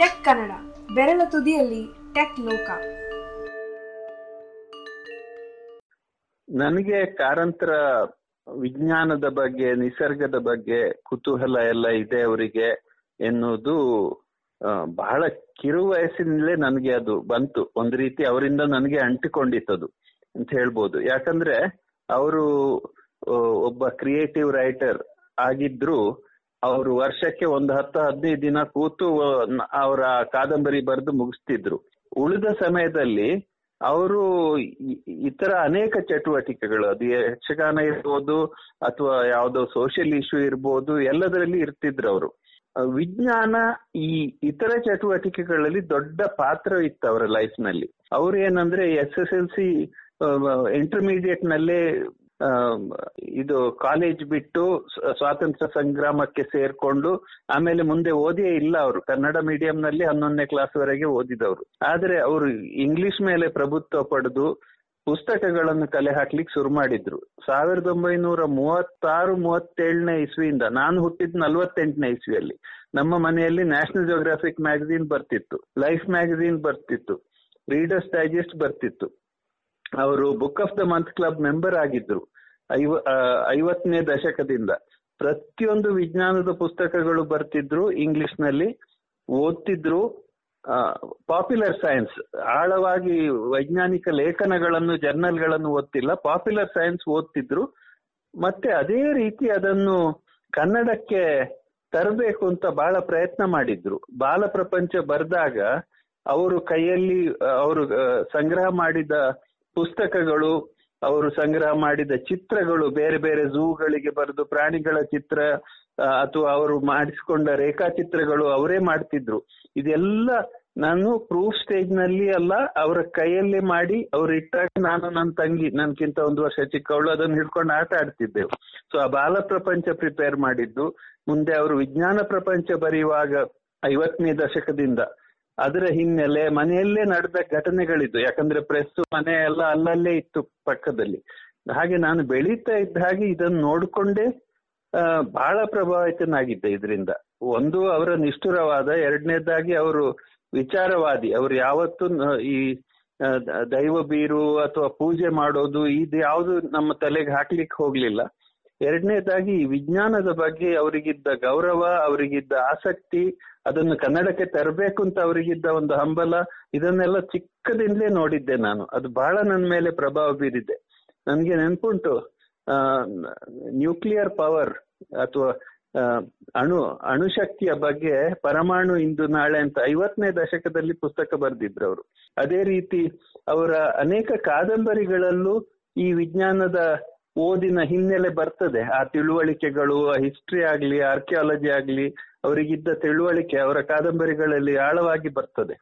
Tech Kannada, ಬೆರಳ ತುದಿಯಲ್ಲಿ tech ಲೋಕ. ನನಗೆ ಕಾರಂತರ ವಿಜ್ಞಾನದ ಬಗ್ಗೆ, ನಿಸರ್ಗದ ಬಗ್ಗೆ ಕುತೂಹಲ ಎಲ್ಲ ಇದೆ ಅವರಿಗೆ ಎನ್ನುವುದು ಬಹಳ ಕಿರು ವಯಸ್ಸಿನಲ್ಲೇ ನನಗೆ ಅದು ಬಂತು. ಒಂದು ರೀತಿ ಅವರಿಂದ ನನಗೆ ಅಂಟಿಕೊಂಡಿತ್ತದು ಅಂತ ಹೇಳ್ಬೋದು. ಯಾಕಂದ್ರೆ, ಅವರು ಒಬ್ಬ ಕ್ರಿಯೇಟಿವ್ ರೈಟರ್ ಆಗಿದ್ರು ಅವರು ವರ್ಷಕ್ಕೆ ಒಂದು ಹತ್ತು ಹದಿನೈದು ದಿನ ಕೂತು ಅವರ ಕಾದಂಬರಿ ಬರೆದು ಮುಗಿಸ್ತಿದ್ರು. ಉಳಿದ ಸಮಯದಲ್ಲಿ ಅವರು ಇತರ ಅನೇಕ ಚಟುವಟಿಕೆಗಳು, ಅದು ಯಕ್ಷಗಾನ ಇರ್ಬೋದು, ಅಥವಾ ಯಾವುದೋ ಸೋಷಿಯಲ್ ಇಶ್ಯೂ ಇರ್ಬೋದು, ಎಲ್ಲದರಲ್ಲಿ ಇರ್ತಿದ್ರು ಅವರು. ವಿಜ್ಞಾನ ಈ ಇತರ ಚಟುವಟಿಕೆಗಳಲ್ಲಿ ದೊಡ್ಡ ಪಾತ್ರ ಇತ್ತು ಅವರ ಲೈಫ್ನಲ್ಲಿ. ಅವ್ರು ಏನಂದ್ರೆ S S L C intermediate ನಲ್ಲೇ ಇದು ಕಾಲೇಜ್ ಬಿಟ್ಟು ಸ್ವಾತಂತ್ರ್ಯ ಸಂಗ್ರಾಮಕ್ಕೆ ಸೇರ್ಕೊಂಡು ಆಮೇಲೆ ಮುಂದೆ ಓದಿಯೇ ಇಲ್ಲ ಅವರು. ಕನ್ನಡ ಮೀಡಿಯಂ ನಲ್ಲಿ ಹನ್ನೊಂದನೇ ಕ್ಲಾಸ್ ವರೆಗೆ ಓದಿದವರು. ಆದ್ರೆ ಅವರು ಇಂಗ್ಲಿಷ್ ಮೇಲೆ ಪ್ರಭುತ್ವ ಪಡೆದು ಪುಸ್ತಕಗಳನ್ನು ಕಲೆ ಹಾಕ್ಲಿಕ್ಕೆ ಶುರು ಮಾಡಿದ್ರು. ಸಾವಿರದ ಒಂಬೈನೂರ ಮೂವತ್ತಾರು, ಮೂವತ್ತೇಳನೇ ಇಸ್ವಿಯಿಂದ, ನಾನು ಹುಟ್ಟಿದ್ ನಲ್ವತ್ತೆಂಟನೇ ಇಸ್ವಿಯಲ್ಲಿ, ನಮ್ಮ ಮನೆಯಲ್ಲಿ ನ್ಯಾಷನಲ್ ಜಿಯೋಗ್ರಾಫಿಕ್ ಮ್ಯಾಗಝಿನ್ ಬರ್ತಿತ್ತು ಲೈಫ್ ಮ್ಯಾಗಝಿನ್ ಬರ್ತಿತ್ತು ರೀಡರ್ಸ್ ಡೈಜೆಸ್ಟ್ ಬರ್ತಿತ್ತು. ಅವರು book of the month club member ಆಗಿದ್ರು. ಐವ ಐವತ್ತನೇ ದಶಕದಿಂದ ಪ್ರತಿಯೊಂದು ವಿಜ್ಞಾನದ ಪುಸ್ತಕಗಳು ಬರ್ತಿದ್ರು ಇಂಗ್ಲಿಷ್ನಲ್ಲಿ ಓದ್ತಿದ್ರು ಪಾಪ್ಯುಲರ್ ಸೈನ್ಸ್ ಆಳವಾಗಿ ವೈಜ್ಞಾನಿಕ ಲೇಖನಗಳನ್ನು ಜರ್ನಲ್ಗಳನ್ನು ಓದ್ತಿಲ್ಲ ಪಾಪ್ಯುಲರ್ ಸೈನ್ಸ್ ಓದ್ತಿದ್ರು, ಮತ್ತೆ ಅದೇ ರೀತಿ ಅದನ್ನು ಕನ್ನಡಕ್ಕೆ ತರಬೇಕು ಅಂತ ಬಹಳ ಪ್ರಯತ್ನ ಮಾಡಿದ್ರು. ಬಾಲ ಪ್ರಪಂಚ ಬರೆದಾಗ ಅವರು ಕೈಯಲ್ಲಿ ಅವರು ಸಂಗ್ರಹ ಮಾಡಿದ ಪುಸ್ತಕಗಳು ಅವರು ಸಂಗ್ರಹ ಮಾಡಿದ ಚಿತ್ರಗಳು, ಬೇರೆ ಬೇರೆ ಝೂಗಳಿಗೆ ಬರೆದು ಪ್ರಾಣಿಗಳ ಚಿತ್ರ ಅಥವಾ ಅವರು ಮಾಡಿಸಿಕೊಂಡ ರೇಖಾಚಿತ್ರಗಳು ಅವರೇ ಮಾಡ್ತಿದ್ರು. ಇದೆಲ್ಲ ನಾನು ಪ್ರೂಫ್ ಸ್ಟೇಜ್ನಲ್ಲಿ ಅಲ್ಲ, ಅವರ ಕೈಯಲ್ಲೇ ಮಾಡಿ ಅವ್ರು ಇಟ್ಟಾಗ ನಾನು ನನ್ನ ತಂಗಿ, ನನ್ಕಿಂತ ಒಂದು ವರ್ಷ ಚಿಕ್ಕವಳು, ಅದನ್ನು ಹಿಡ್ಕೊಂಡು ಆಟ ಆಡ್ತಿದ್ದೆವು. ಸೊ ಆ ಬಾಲ ಪ್ರಪಂಚ ಪ್ರಿಪೇರ್ ಮಾಡಿದ್ದು. ಮುಂದೆ ಅವರು ವಿಜ್ಞಾನ ಪ್ರಪಂಚ ಬರೆಯುವಾಗ ಐವತ್ತನೇ ದಶಕದಿಂದ ಅದರ ಹಿನ್ನೆಲೆ ಮನೆಯಲ್ಲೇ ನಡೆದ ಘಟನೆಗಳಿದ್ದು, ಯಾಕಂದ್ರೆ ಪ್ರೆಸ್ ಮನೆ ಎಲ್ಲ ಅಲ್ಲಲ್ಲೇ ಇತ್ತು ಪಕ್ಕದಲ್ಲಿ. ಹಾಗೆ ನಾನು ಬೆಳೀತಾ ಇದ್ದ ಹಾಗೆ ಇದನ್ನು ನೋಡಿಕೊಂಡೇ ಬಹಳ ಪ್ರಭಾವಿತನಾಗಿದ್ದೆ ಇದರಿಂದ. ಒಂದು, ಅವರ ನಿಷ್ಠುರವಾದ, ಎರಡನೇದಾಗಿ ಅವರು ವಿಚಾರವಾದಿ. ಅವರು ಯಾವತ್ತೂ ಈ ದೈವ ಬೀರು ಅಥವಾ ಪೂಜೆ ಮಾಡೋದು, ಇದು ಯಾವುದು ನಮ್ಮ ತಲೆಗೆ ಹಾಕ್ಲಿಕ್ಕೆ ಹೋಗ್ಲಿಲ್ಲ. ಎರಡನೇದಾಗಿ ವಿಜ್ಞಾನದ ಬಗ್ಗೆ ಅವರಿಗಿದ್ದ ಗೌರವ, ಅವರಿಗಿದ್ದ ಆಸಕ್ತಿ ಅದನ್ನು ಕನ್ನಡಕ್ಕೆ ತರಬೇಕು ಅಂತ ಅವರಿಗಿದ್ದ ಒಂದು ಹಂಬಲ, ಇದನ್ನೆಲ್ಲ ಚಿಕ್ಕದಿಂದಲೇ ನೋಡಿದ್ದೆ ನಾನು. ಅದು ಬಹಳ ನನ್ನ ಮೇಲೆ ಪ್ರಭಾವ ಬೀರಿದೆ. ನನಗೆ ನೆನ್ಪುಂಟು ನ್ಯೂಕ್ಲಿಯರ್ ಪವರ್ ಅಥವಾ ಅಣು, ಅಣುಶಕ್ತಿಯ ಬಗ್ಗೆ ಪರಮಾಣು ಇಂದು ನಾಳೆ ಅಂತ ಐವತ್ತನೇ ದಶಕದಲ್ಲಿ ಪುಸ್ತಕ ಬರೆದಿದ್ರು ಅವರು. ಅದೇ ರೀತಿ ಅವರ ಅನೇಕ ಕಾದಂಬರಿಗಳಲ್ಲೂ ಈ ವಿಜ್ಞಾನದ ಓದಿನ ಹಿನ್ನೆಲೆ ಬರ್ತದೆ. ಆ ತಿಳುವಳಿಕೆಗಳು ಹಿಸ್ಟ್ರಿ ಆಗ್ಲಿ ಆರ್ಕಿಯಾಲಜಿ ಆಗ್ಲಿ ಅವರಿಗಿದ್ದ ತಿಳುವಳಿಕೆ ಅವರ ಕಾದಂಬರಿಗಳಲ್ಲಿ ಆಳವಾಗಿ ಬರ್ತದೆ.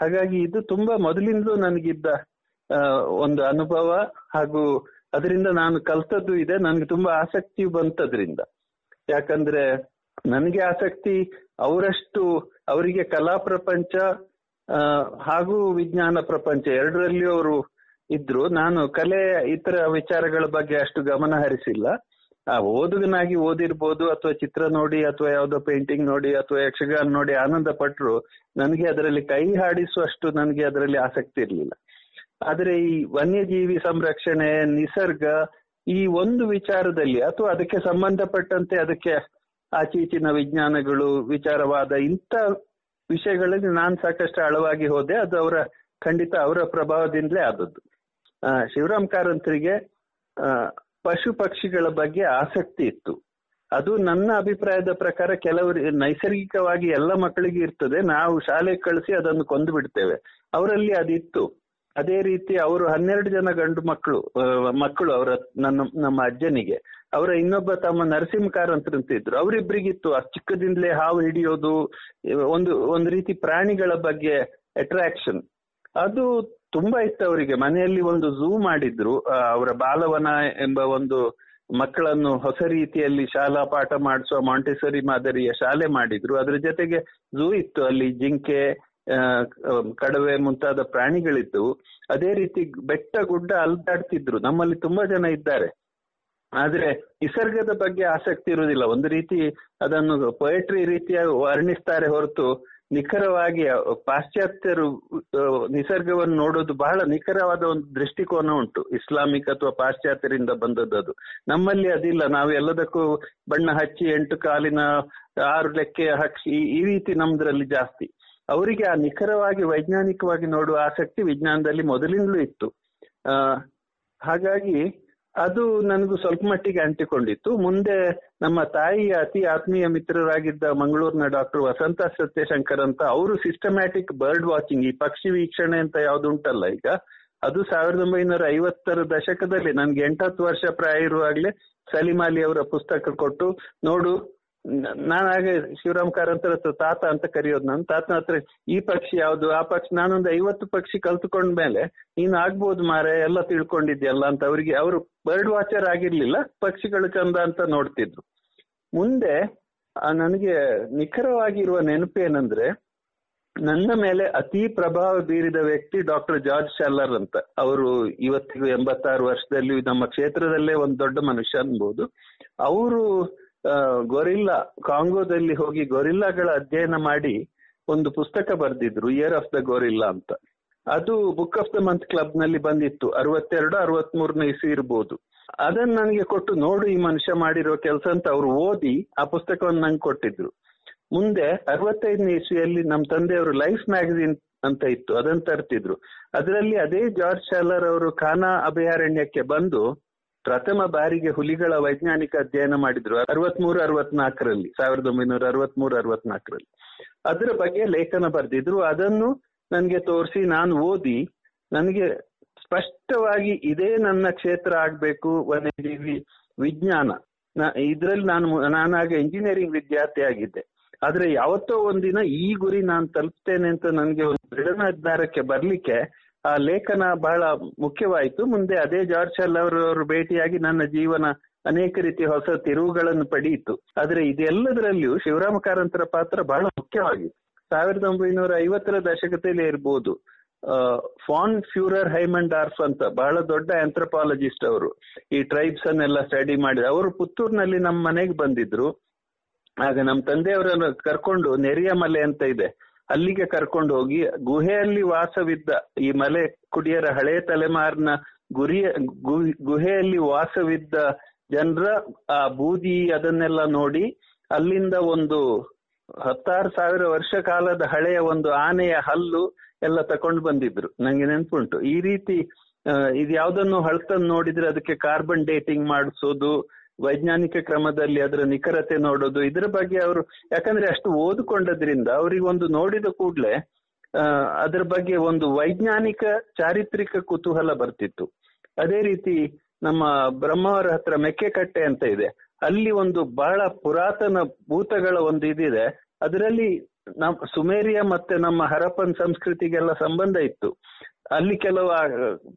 ಹಾಗಾಗಿ ಇದು ತುಂಬಾ ಮೊದಲಿಂದಲೂ ನನಗಿದ್ದ ಆ, ಒಂದು ಅನುಭವ ಹಾಗೂ ಅದರಿಂದ ನಾನು ಕಲ್ತದ್ದು ಇದೆ. ನನಗೆ ತುಂಬಾ ಆಸಕ್ತಿ ಬಂತದ್ರಿಂದ. ಯಾಕಂದ್ರೆ ನನಗೆ ಆಸಕ್ತಿ ಅವರಷ್ಟು ಅವರಿಗೆ ಕಲಾ ಪ್ರಪಂಚ ಆ, ಹಾಗೂ ವಿಜ್ಞಾನ ಪ್ರಪಂಚ ಎರಡರಲ್ಲಿ ಅವರು ಇದ್ರು. ನಾನು ಕಲೆ, ಇತರ ವಿಚಾರಗಳ ಬಗ್ಗೆ ಅಷ್ಟು ಗಮನ ಹರಿಸಿಲ್ಲ. ಆ ಓದುಗನಾಗಿ ಓದಿರ್ಬೋದು ಅಥವಾ ಚಿತ್ರ ನೋಡಿ ಅಥವಾ ಯಾವುದೋ ಪೇಂಟಿಂಗ್ ನೋಡಿ ಅಥವಾ ಯಕ್ಷಗಾನ ನೋಡಿ ಆನಂದ ಪಟ್ರು, ನನಗೆ ಅದರಲ್ಲಿ ಕೈ ಹಾಡಿಸುವಷ್ಟು ನನಗೆ ಅದರಲ್ಲಿ ಆಸಕ್ತಿ ಇರಲಿಲ್ಲ. ಆದ್ರೆ ಈ ವನ್ಯಜೀವಿ ಸಂರಕ್ಷಣೆ, ನಿಸರ್ಗ, ಈ ಒಂದು ವಿಚಾರದಲ್ಲಿ ಅಥವಾ ಅದಕ್ಕೆ ಸಂಬಂಧಪಟ್ಟಂತೆ ಅದಕ್ಕೆ ಆಚೀಚಿನ ವಿಜ್ಞಾನಗಳು, ವಿಚಾರವಾದ ಇಂಥ ವಿಷಯಗಳಲ್ಲಿ ನಾನು ಸಾಕಷ್ಟು ಅಳವಾಗಿ ಹೋದೆ. ಅದು ಅವರ, ಖಂಡಿತ ಅವರ ಪ್ರಭಾವದಿಂದಲೇ ಆದದ್ದು. ಶಿವರಾಮ್ ಕಾರಂತರಿಗೆ ಪಶು ಪಕ್ಷಿಗಳ ಬಗ್ಗೆ ಆಸಕ್ತಿ ಇತ್ತು. ಅದು ನನ್ನ ಅಭಿಪ್ರಾಯದ ಪ್ರಕಾರ ಕೆಲವರು, ನೈಸರ್ಗಿಕವಾಗಿ ಎಲ್ಲ ಮಕ್ಕಳಿಗೆ ಇರ್ತದೆ. ನಾವು ಶಾಲೆಗೆ ಕಳಿಸಿ ಅದನ್ನು ಕೊಂದು ಬಿಡ್ತೇವೆ. ಅವರಲ್ಲಿ ಅದಿತ್ತು. ಅದೇ ರೀತಿ ಅವರು ಹನ್ನೆರಡು ಜನ ಗಂಡು ಮಕ್ಕಳು ಮಕ್ಕಳು ಅವರ, ನನ್ನ, ನಮ್ಮ ಅಜ್ಜನಿಗೆ. ಅವರ ಇನ್ನೊಬ್ಬ ತಮ್ಮ ನರಸಿಂಹ ಕಾರಂತರಂತ ಇದ್ರು ಅವರಿಬ್ಬರಿಗಿತ್ತು ಆ ಚಿಕ್ಕದಿಂದಲೇ ಹಾವು ಹಿಡಿಯೋದು, ಒಂದು ಒಂದು ರೀತಿ ಪ್ರಾಣಿಗಳ ಬಗ್ಗೆ ಅಟ್ರಾಕ್ಷನ್ ಅದು ತುಂಬಾ ಇತ್ತು ಅವರಿಗೆ. ಮನೆಯಲ್ಲಿ ಒಂದು ಝೂ ಮಾಡಿದ್ರು. ಅವರ ಬಾಲವನ ಎಂಬ ಒಂದು ಮಕ್ಕಳನ್ನು ಹೊಸ ರೀತಿಯಲ್ಲಿ ಶಾಲಾ ಪಾಠ ಮಾಡಿಸುವ ಮಾಂಟೆಸರಿ ಮಾದರಿಯ ಶಾಲೆ ಮಾಡಿದ್ರು. ಅದ್ರ ಜೊತೆಗೆ ಝೂ ಇತ್ತು. ಅಲ್ಲಿ ಜಿಂಕೆ ಕಡವೆ ಮುಂತಾದ ಪ್ರಾಣಿಗಳಿದ್ದವು. ಅದೇ ರೀತಿ ಬೆಟ್ಟ ಗುಡ್ಡ ಅಲ್ದಾಡ್ತಿದ್ರು ನಮ್ಮಲ್ಲಿ ತುಂಬಾ ಜನ ಇದ್ದಾರೆ. ಆದ್ರೆ ನಿಸರ್ಗದ ಬಗ್ಗೆ ಆಸಕ್ತಿ ಇರುವುದಿಲ್ಲ. ಒಂದು ರೀತಿ ಅದನ್ನು ಪೋಯೆಟ್ರಿ ರೀತಿಯ ವರ್ಣಿಸ್ತಾರೆ ಹೊರತು ನಿಖರವಾಗಿ ಪಾಶ್ಚಾತ್ಯರು ನಿಸರ್ಗವನ್ನು ನೋಡೋದು ಬಹಳ ನಿಖರವಾದ ಒಂದು ದೃಷ್ಟಿಕೋನ ಉಂಟು. ಇಸ್ಲಾಮಿಕ್ ಅಥವಾ ಪಾಶ್ಚಾತ್ಯರಿಂದ ಬಂದದ್ದು ನಮ್ಮಲ್ಲಿ ಅದಿಲ್ಲ. ನಾವು ಎಲ್ಲದಕ್ಕೂ ಬಣ್ಣ ಹಚ್ಚಿ, ಎಂಟು ಕಾಲಿನ ಆರು ಲೆಕ್ಕೆ ಹಕ್ಷಿ ಈ- ರೀತಿ ನಮ್ದ್ರಲ್ಲಿ ಜಾಸ್ತಿ. ಅವರಿಗೆ ಆ ನಿಖರವಾಗಿ, ವೈಜ್ಞಾನಿಕವಾಗಿ ನೋಡುವ ಆಸಕ್ತಿ ವಿಜ್ಞಾನದಲ್ಲಿ ಮೊದಲಿಂದಲೂ ಇತ್ತು. ಹಾಗಾಗಿ ಅದು ನನಗೂ ಸ್ವಲ್ಪ ಮಟ್ಟಿಗೆ ಅಂಟಿಕೊಂಡಿತ್ತು. ಮುಂದೆ ನಮ್ಮ ತಾಯಿಯ ಅತಿ ಆತ್ಮೀಯ ಮಿತ್ರರಾಗಿದ್ದ ಮಂಗಳೂರಿನ ಡಾಕ್ಟರ್ ವಸಂತ ಸತ್ಯಶಂಕರ್ ಅಂತ ಅವರು ಸಿಸ್ಟಮ್ಯಾಟಿಕ್ ಬರ್ಡ್ ವಾಚಿಂಗ್ ಈ ಪಕ್ಷಿ ವೀಕ್ಷಣೆ ಅಂತ ಯಾವ್ದು ಉಂಟಲ್ಲ ಈಗ. ಅದು ಸಾವಿರದ ಒಂಬೈನೂರ ಐವತ್ತರ ದಶಕದಲ್ಲಿ, ನನ್ಗೆ ಎಂಟತ್ತು ವರ್ಷ ಪ್ರಾಯ ಇರುವಾಗಲೇ ಸಲೀಮಾಲಿ ಅವರ ಪುಸ್ತಕ ಕೊಟ್ಟು, ನೋಡು ನಾನು ಹಾಗೆ ಶಿವರಾಮ್ ಕಾರಂತರ ತಾತ ಅಂತ ಕರೆಯೋದು ನಾನು. ತಾತನ ಹತ್ರ ಈ ಪಕ್ಷಿ ಯಾವ್ದು, ಆ ಪಕ್ಷಿ ನಾನೊಂದು ಐವತ್ತು ಪಕ್ಷಿ ಕಲ್ತ್ಕೊಂಡ ಮೇಲೆ ನೀನ್ ಆಗ್ಬೋದು ಮಾರೆ, ಎಲ್ಲ ತಿಳ್ಕೊಂಡಿದ್ಯಲ್ಲ ಅಂತ ಅವ್ರಿಗೆ, ಅವರು ಬರ್ಡ್ ವಾಚರ್ ಆಗಿರ್ಲಿಲ್ಲ, ಪಕ್ಷಿಗಳು ಚಂದ ಅಂತ ನೋಡ್ತಿದ್ರು. ಮುಂದೆ ನನಗೆ ನಿಖರವಾಗಿರುವ ನೆನಪೇನಂದ್ರೆ ನನ್ನ ಮೇಲೆ ಅತಿ ಪ್ರಭಾವ ಬೀರಿದ ವ್ಯಕ್ತಿ ಡಾಕ್ಟರ್ ಜಾರ್ಜ್ ಶಾಲರ್ ಅಂತ. ಅವರು ಇವತ್ತಿಗೂ ಎಂಬತ್ತಾರು ವರ್ಷದಲ್ಲಿ ನಮ್ಮ ಕ್ಷೇತ್ರದಲ್ಲೇ ಒಂದು ದೊಡ್ಡ ಮನುಷ್ಯ ಅನ್ಬೋದು. ಅವರು ಗೊರಿಲ್ಲಾ, ಕಾಂಗೋದಲ್ಲಿ ಹೋಗಿ ಗೊರಿಲ್ಲಾಗಳ ಅಧ್ಯಯನ ಮಾಡಿ ಒಂದು ಪುಸ್ತಕ ಬರೆದಿದ್ರು ಇಯರ್ ಆಫ್ ದ ಗೊರಿಲ್ಲಾ ಅಂತ. ಅದು ಬುಕ್ ಆಫ್ ದ ಮಂತ್ ಕ್ಲಬ್ನಲ್ಲಿ ಬಂದಿತ್ತು, ಅರವತ್ತೆರಡು, ಅರವತ್ಮೂರನೇ ಇಸಿ ಇರ್ಬೋದು. ಅದನ್ನ ನನಗೆ ಕೊಟ್ಟು ನೋಡು ಈ ಮನುಷ್ಯ ಮಾಡಿರೋ ಕೆಲಸ ಅಂತ ಅವ್ರು ಓದಿ ಆ ಪುಸ್ತಕವನ್ನು ನಂಗೆ ಕೊಟ್ಟಿದ್ರು. ಮುಂದೆ ಅರವತ್ತೈದನೇ ಇಸಿಯಲ್ಲಿ ನಮ್ಮ ತಂದೆಯವರು ಲೈಫ್ ಮ್ಯಾಗಝಿನ್ ಅಂತ ಇತ್ತು, ಅದನ್ನ ತರ್ತಿದ್ರು. ಅದರಲ್ಲಿ ಅದೇ ಜಾರ್ಜ್ ಶಾಲರ್ ಅವರು ಖಾನಾ ಅಭಯಾರಣ್ಯಕ್ಕೆ ಬಂದು ಪ್ರಥಮ ಬಾರಿಗೆ ಹುಲಿಗಳ ವೈಜ್ಞಾನಿಕ ಅಧ್ಯಯನ ಮಾಡಿದ್ರು ಅರವತ್ಮೂರು, ಅರವತ್ನಾಲ್ಕರಲ್ಲಿ, ಸಾವಿರದ ಒಂಬೈನೂರ ಅರವತ್ಮೂರು, ಅರವತ್ನಾಲ್ಕರಲ್ಲಿ. ಅದರ ಬಗ್ಗೆ ಲೇಖನ ಬರೆದಿದ್ರು. ಅದನ್ನು ನನಗೆ ತೋರಿಸಿ, ನಾನು ಓದಿ, ನನಗೆ ಸ್ಪಷ್ಟವಾಗಿ ಇದೇ ನನ್ನ ಕ್ಷೇತ್ರ ಆಗ್ಬೇಕು ವನ್ಯಜೀವಿ ವಿಜ್ಞಾನ. ಇದ್ರಲ್ಲಿ ನಾನು ನಾನಾಗ ಇಂಜಿನಿಯರಿಂಗ್ ವಿದ್ಯಾರ್ಥಿ ಆಗಿದ್ದೆ. ಆದ್ರೆ ಯಾವತ್ತೋ ಒಂದಿನ ಈ ಗುರಿ ನಾನು ತಲುಪ್ತೇನೆ ಅಂತ ನನಗೆ ಒಂದು ದೃಢ ನಿರ್ಧಾರಕ್ಕೆ ಬರ್ಲಿಕ್ಕೆ ಆ ಲೇಖನ ಬಹಳ ಮುಖ್ಯವಾಯಿತು. ಮುಂದೆ ಅದೇ ಜಾರ್ಜ್ ಶೆಲ್ ಅವರವರು ಭೇಟಿಯಾಗಿ ನನ್ನ ಜೀವನ ಅನೇಕ ರೀತಿಯ ಹೊಸ ತಿರುವುಗಳನ್ನು ಪಡೆಯಿತು. ಆದ್ರೆ ಇದೆಲ್ಲದರಲ್ಲಿಯೂ ಶಿವರಾಮ ಕಾರಂತರ ಪಾತ್ರ ಬಹಳ ಮುಖ್ಯವಾಗಿತ್ತು ಸಾವಿರದ ಒಂಬೈನೂರ ಐವತ್ತರ ದಶಕದಲ್ಲಿ ಇರ್ಬೋದು ಫಾನ್ ಫ್ಯೂರರ್ ಹೈಮಂಡ್ ಆರ್ಫ್ ಅಂತ ಬಹಳ ದೊಡ್ಡ ಆಂಥ್ರಪಾಲಜಿಸ್ಟ್ ಅವರು ಈ ಟ್ರೈಬ್ಸ್ ಅನ್ನೆಲ್ಲ ಸ್ಟಡಿ ಮಾಡಿದ ಅವರು ಪುತ್ತೂರಿನಲ್ಲಿ ನಮ್ಮ ಮನೆಗೆ ಬಂದಿದ್ರು. ಆಗ ನಮ್ಮ ತಂದೆಯವರನ್ನು ಕರ್ಕೊಂಡು ನೆರಿಯ ಮಲೆ ಅಂತ ಇದೆ. ಅಲ್ಲಿಗೆ ಕರ್ಕೊಂಡು ಹೋಗಿ ಗುಹೆಯಲ್ಲಿ ವಾಸವಿದ್ದ ಈ ಮಲೆ ಕುಡಿಯರ ಹಳೆ ತಲೆಮಾರಿನ ಗುರಿಯ ಗುಹೆಯಲ್ಲಿ ವಾಸವಿದ್ದ ಜನರ, ಆ ಬೂದಿ ಅದನ್ನೆಲ್ಲ ನೋಡಿ ಅಲ್ಲಿಂದ ಒಂದು ಹತ್ತಾರು ಸಾವಿರ ವರ್ಷ ಕಾಲದ ಹಳೆಯ ಒಂದು ಆನೆಯ ಹಲ್ಲು ಎಲ್ಲ ತಕೊಂಡು ಬಂದಿದ್ರು. ನಂಗೆ ನೆನ್ಪುಂಟು. ಈ ರೀತಿ ಇದು ಯಾವ್ದನ್ನು ನೋಡಿದ್ರೆ ಅದಕ್ಕೆ ಕಾರ್ಬನ್ ಡೇಟಿಂಗ್ ಮಾಡಿಸೋದು ವೈಜ್ಞಾನಿಕ ಕ್ರಮದಲ್ಲಿ ಅದರ ನಿಖರತೆ ನೋಡೋದು, ಇದರ ಬಗ್ಗೆ ಅವರು, ಯಾಕಂದ್ರೆ ಅಷ್ಟು ಓದಿಕೊಂಡದ್ರಿಂದ ಅವರಿಗೊಂದು ನೋಡಿದ ಕೂಡಲೇ ಅದರ ಬಗ್ಗೆ ಒಂದು ವೈಜ್ಞಾನಿಕ ಚಾರಿತ್ರಿಕ ಕುತೂಹಲ ಬರ್ತಿತ್ತು. ಅದೇ ರೀತಿ ನಮ್ಮ ಬ್ರಹ್ಮಾವರ ಹತ್ರ ಮೆಕ್ಕೆಕಟ್ಟೆ ಅಂತ ಇದೆ. ಅಲ್ಲಿ ಒಂದು ಬಹಳ ಪುರಾತನ ಭೂತಗಳ ಒಂದು ಇದಿದೆ. ಅದರಲ್ಲಿ ನಮ್, ಸುಮೇರಿಯ ಮತ್ತೆ ನಮ್ಮ ಹರಪ್ಪನ್ ಸಂಸ್ಕೃತಿಗೆಲ್ಲ ಸಂಬಂಧ ಇತ್ತು. ಅಲ್ಲಿ ಕೆಲವು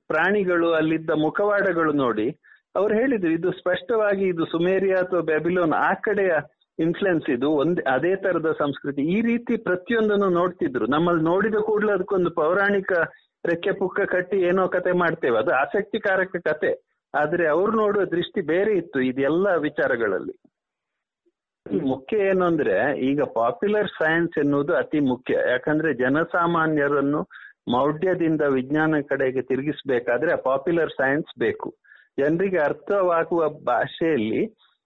ಪ್ರಾಣಿಗಳು, ಅಲ್ಲಿದ್ದ ಮುಖವಾಡಗಳು ನೋಡಿ ಅವ್ರು ಹೇಳಿದ್ರು, ಇದು ಸ್ಪಷ್ಟವಾಗಿ ಇದು ಸುಮೇರಿಯಾ ಅಥವಾ ಬ್ಯಾಬಿಲೋನ್ ಆ ಕಡೆಯ ಇನ್ಫ್ಲುಯೆನ್ಸ್ ಇದು, ಒಂದ್, ಅದೇ ತರದ ಸಂಸ್ಕೃತಿ. ಈ ರೀತಿ ಪ್ರತಿಯೊಂದನ್ನು ನೋಡ್ತಿದ್ರು. ನಮ್ಮಲ್ಲಿ ನೋಡಿದ ಕೂಡಲೇ ಅದಕ್ಕೊಂದು ಪೌರಾಣಿಕ ರೆಕ್ಕೆ ಪುಕ್ಕ ಕಟ್ಟಿ ಏನೋ ಕತೆ ಮಾಡ್ತೇವೆ. ಅದು ಆಸಕ್ತಿಕಾರಕ ಕತೆ. ಆದ್ರೆ ಅವ್ರು ನೋಡುವ ದೃಷ್ಟಿ ಬೇರೆ ಇತ್ತು ಇದೆಲ್ಲ ವಿಚಾರಗಳಲ್ಲಿ. ಮುಖ್ಯ ಏನು ಅಂದ್ರೆ, ಈಗ ಪಾಪ್ಯುಲರ್ ಸೈನ್ಸ್ ಎನ್ನುವುದು ಅತಿ ಮುಖ್ಯ. ಯಾಕಂದ್ರೆ ಜನಸಾಮಾನ್ಯರನ್ನು ಮೌಢ್ಯದಿಂದ ವಿಜ್ಞಾನ ಕಡೆಗೆ ತಿರುಗಿಸ್ಬೇಕಾದ್ರೆ ಪಾಪ್ಯುಲರ್ ಸೈನ್ಸ್ ಬೇಕು. ಜನರಿಗೆ ಅರ್ಥವಾಗುವ ಭಾಷೆಯಲ್ಲಿ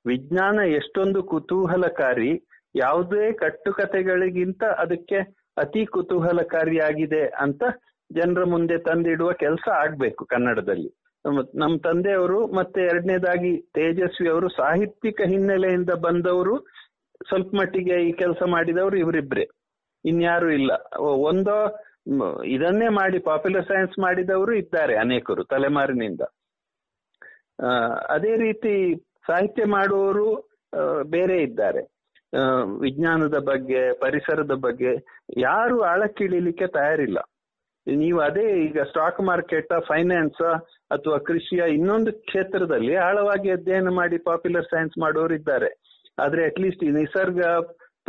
ವಿಜ್ಞಾನ ಎಷ್ಟೊಂದು ಕುತೂಹಲಕಾರಿ, ಯಾವುದೇ ಕಟ್ಟುಕತೆಗಳಿಗಿಂತ ಅದಕ್ಕೆ ಅತಿ ಕುತೂಹಲಕಾರಿಯಾಗಿದೆ ಅಂತ ಜನರ ಮುಂದೆ ತಂದಿಡುವ ಕೆಲಸ ಆಗ್ಬೇಕು ಕನ್ನಡದಲ್ಲಿ. ನಮ್ಮ ತಂದೆಯವರು ಮತ್ತೆ ಎರಡನೇದಾಗಿ ತೇಜಸ್ವಿ ಅವರು ಸಾಹಿತ್ಯಿಕ ಹಿನ್ನೆಲೆಯಿಂದ ಬಂದವರು, ಸ್ವಲ್ಪ ಮಟ್ಟಿಗೆ ಈ ಕೆಲಸ ಮಾಡಿದವರು ಇವರಿಬ್ರೆ. ಇನ್ಯಾರು ಇಲ್ಲ. ಒಂದೋ ಇದನ್ನೇ ಮಾಡಿ ಪಾಪ್ಯುಲರ್ ಸೈನ್ಸ್ ಮಾಡಿದವರು ಇದ್ದಾರೆ ಅನೇಕರು ತಲೆಮಾರಿನಿಂದ. ಅದೇ ರೀತಿ ಸಾಹಿತ್ಯ ಮಾಡುವವರು ಬೇರೆ ಇದ್ದಾರೆ. ವಿಜ್ಞಾನದ ಬಗ್ಗೆ, ಪರಿಸರದ ಬಗ್ಗೆ ಯಾರು ಆಳಕ್ಕಿಳಿಲಿಕ್ಕೆ ತಯಾರಿಲ್ಲ. ನೀವು ಅದೇ ಈಗ ಸ್ಟಾಕ್ ಮಾರ್ಕೆಟ್ ಫೈನಾನ್ಸ್ ಅಥವಾ ಕೃಷಿಯ ಇನ್ನೊಂದು ಕ್ಷೇತ್ರದಲ್ಲಿ ಆಳವಾಗಿ ಅಧ್ಯಯನ ಮಾಡಿ ಪಾಪ್ಯುಲರ್ ಸೈನ್ಸ್ ಮಾಡೋರು ಇದ್ದಾರೆ. ಆದ್ರೆ ಅಟ್ಲೀಸ್ಟ್ ಈ ನಿಸರ್ಗ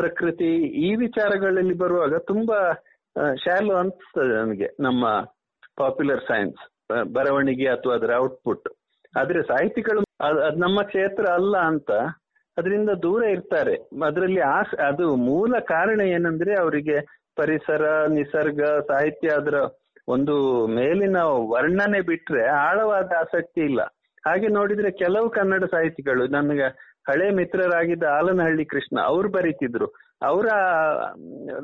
ಪ್ರಕೃತಿ ಈ ವಿಚಾರಗಳಲ್ಲಿ ಬರುವಾಗ ತುಂಬಾ ಶಾಲು ಅನ್ಸ್ತದೆ ನನಗೆ ನಮ್ಮ ಪಾಪ್ಯುಲರ್ ಸೈನ್ಸ್ ಬರವಣಿಗೆ ಅಥವಾ ಅದರ ಔಟ್ಪುಟ್ ಆದ್ರೆ ಸಾಹಿತಿಗಳು ಅದು ನಮ್ಮ ಕ್ಷೇತ್ರ ಅಲ್ಲ ಅಂತ ಅದರಿಂದ ದೂರ ಇರ್ತಾರೆ. ಅದರಲ್ಲಿ ಆ ಅದು ಮೂಲ ಕಾರಣ ಏನಂದ್ರೆ ಅವರಿಗೆ ಪರಿಸರ, ನಿಸರ್ಗ, ಸಾಹಿತ್ಯ ಅದರ ಒಂದು ಮೇಲಿನ ವರ್ಣನೆ ಬಿಟ್ರೆ ಆಳವಾದ ಆಸಕ್ತಿ ಇಲ್ಲ. ಹಾಗೆ ನೋಡಿದ್ರೆ ಕೆಲವು ಕನ್ನಡ ಸಾಹಿತಿಗಳು, ನನಗೆ ಹಳೆ ಮಿತ್ರರಾಗಿದ್ದ ಆಲನಹಳ್ಳಿ ಕೃಷ್ಣ, ಅವ್ರು ಬರೀತಿದ್ರು. ಅವರ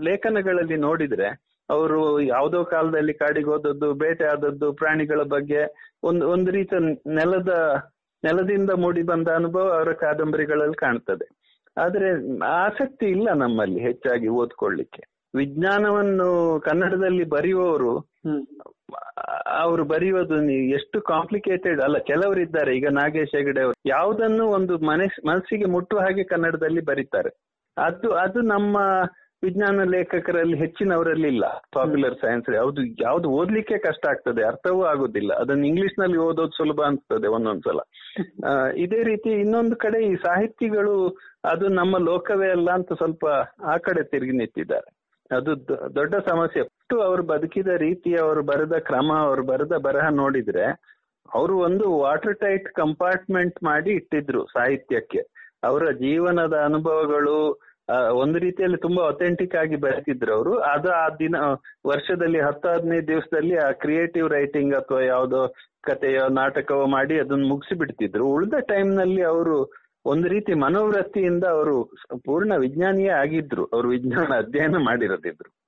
ಲೇಖನಗಳಲ್ಲಿ ನೋಡಿದ್ರೆ ಅವರು ಯಾವುದೋ ಕಾಲದಲ್ಲಿ ಕಾಡಿಗೆ ಹೋದದ್ದು ಬೇಟೆ ಆದದ್ದು ಪ್ರಾಣಿಗಳ ಬಗ್ಗೆ ಒಂದು ಒಂದು ರೀತಿಯ ನೆಲದ ನೆಲದಿಂದ ಮೂಡಿ ಬಂದ ಅನುಭವ ಅವರ ಕಾದಂಬರಿಗಳಲ್ಲಿ ಕಾಣ್ತದೆ. ಆದ್ರೆ ಆಸಕ್ತಿ ಇಲ್ಲ ನಮ್ಮಲ್ಲಿ ಹೆಚ್ಚಾಗಿ ಓದ್ಕೊಳ್ಳಿಕ್ಕೆ. ವಿಜ್ಞಾನವನ್ನು ಕನ್ನಡದಲ್ಲಿ ಬರೆಯುವವರು ಅವರು ಬರೆಯುವುದು ಎಷ್ಟು ಕಾಂಪ್ಲಿಕೇಟೆಡ್ ಅಲ್ಲ ಕೆಲವರಿದ್ದಾರೆ ಈಗ ನಾಗೇಶ್ ಹೆಗಡೆ ಅವರು. ಯಾವುದನ್ನು ಒಂದು ಮನಸ್ ಮನಸ್ಸಿಗೆ ಮುಟ್ಟುವ ಹಾಗೆ ಕನ್ನಡದಲ್ಲಿ ಬರೀತಾರೆ. ಅದು ಅದು ನಮ್ಮ ವಿಜ್ಞಾನ ಲೇಖಕರಲ್ಲಿ ಹೆಚ್ಚಿನವರಲ್ಲಿ ಇಲ್ಲ. ಪಾಪ್ಯುಲರ್ ಸೈನ್ಸ್ ಯಾವ್ದು ಯಾವ್ದು ಓದ್ಲಿಕ್ಕೆ ಕಷ್ಟ ಆಗ್ತದೆ, ಅರ್ಥವೂ ಆಗುದಿಲ್ಲ. ಅದನ್ನ ಇಂಗ್ಲಿಷ್ನಲ್ಲಿ ಓದೋದು ಸುಲಭ ಅನ್ಸ್ತದೆ ಒಂದೊಂದ್ಸಲ. ಇದೇ ರೀತಿ ಇನ್ನೊಂದು ಕಡೆ ಈ ಸಾಹಿತಿಗಳು ಅದು ನಮ್ಮ ಲೋಕವೇ ಅಲ್ಲ ಅಂತ ಸ್ವಲ್ಪ ಆ ಕಡೆ ತಿರುಗಿ ನಿಂತಿದ್ದಾರೆ. ಅದು ದೊಡ್ಡ ಸಮಸ್ಯೆ. ಅಷ್ಟು ಅವರು ಬದುಕಿದ ರೀತಿ, ಅವರು ಬರೆದ ಕ್ರಮ, ಅವರು ಬರೆದ ಬರಹ ನೋಡಿದ್ರೆ ಅವರು ಒಂದು ವಾಟರ್ ಟೈಟ್ ಕಂಪಾರ್ಟ್ಮೆಂಟ್ ಮಾಡಿ ಇಟ್ಟಿದ್ರು ಸಾಹಿತ್ಯಕ್ಕೆ. ಅವರ ಜೀವನದ ಅನುಭವಗಳು ಒಂದು ರೀತಿಯಲ್ಲಿ ತುಂಬಾ ಅಥೆಂಟಿಕ್ ಆಗಿ ಬರ್ತಿದ್ರು ಅವರು. ಅದು ಆ ದಿನ ವರ್ಷದಲ್ಲಿ ಹತ್ತು ಹದಿನೈದು ದಿವಸದಲ್ಲಿ ಆ ಕ್ರಿಯೇಟಿವ್ ರೈಟಿಂಗ್ ಅಥವಾ ಯಾವುದೋ ಕಥೆಯೋ ನಾಟಕವೋ ಮಾಡಿ ಅದನ್ನ ಮುಗಿಸಿ ಬಿಡ್ತಿದ್ರು ಉಳಿದ ಟೈಮ್ನಲ್ಲಿ ಅವರು ಒಂದು ರೀತಿ ಮನೋವೃತ್ತಿಯಿಂದ ಅವರು ಪೂರ್ಣ ವಿಜ್ಞಾನಿಯೇ ಆಗಿದ್ರು. ಅವರು ವಿಜ್ಞಾನ ಅಧ್ಯಯನ ಮಾಡಿರೋದಿದ್ರು.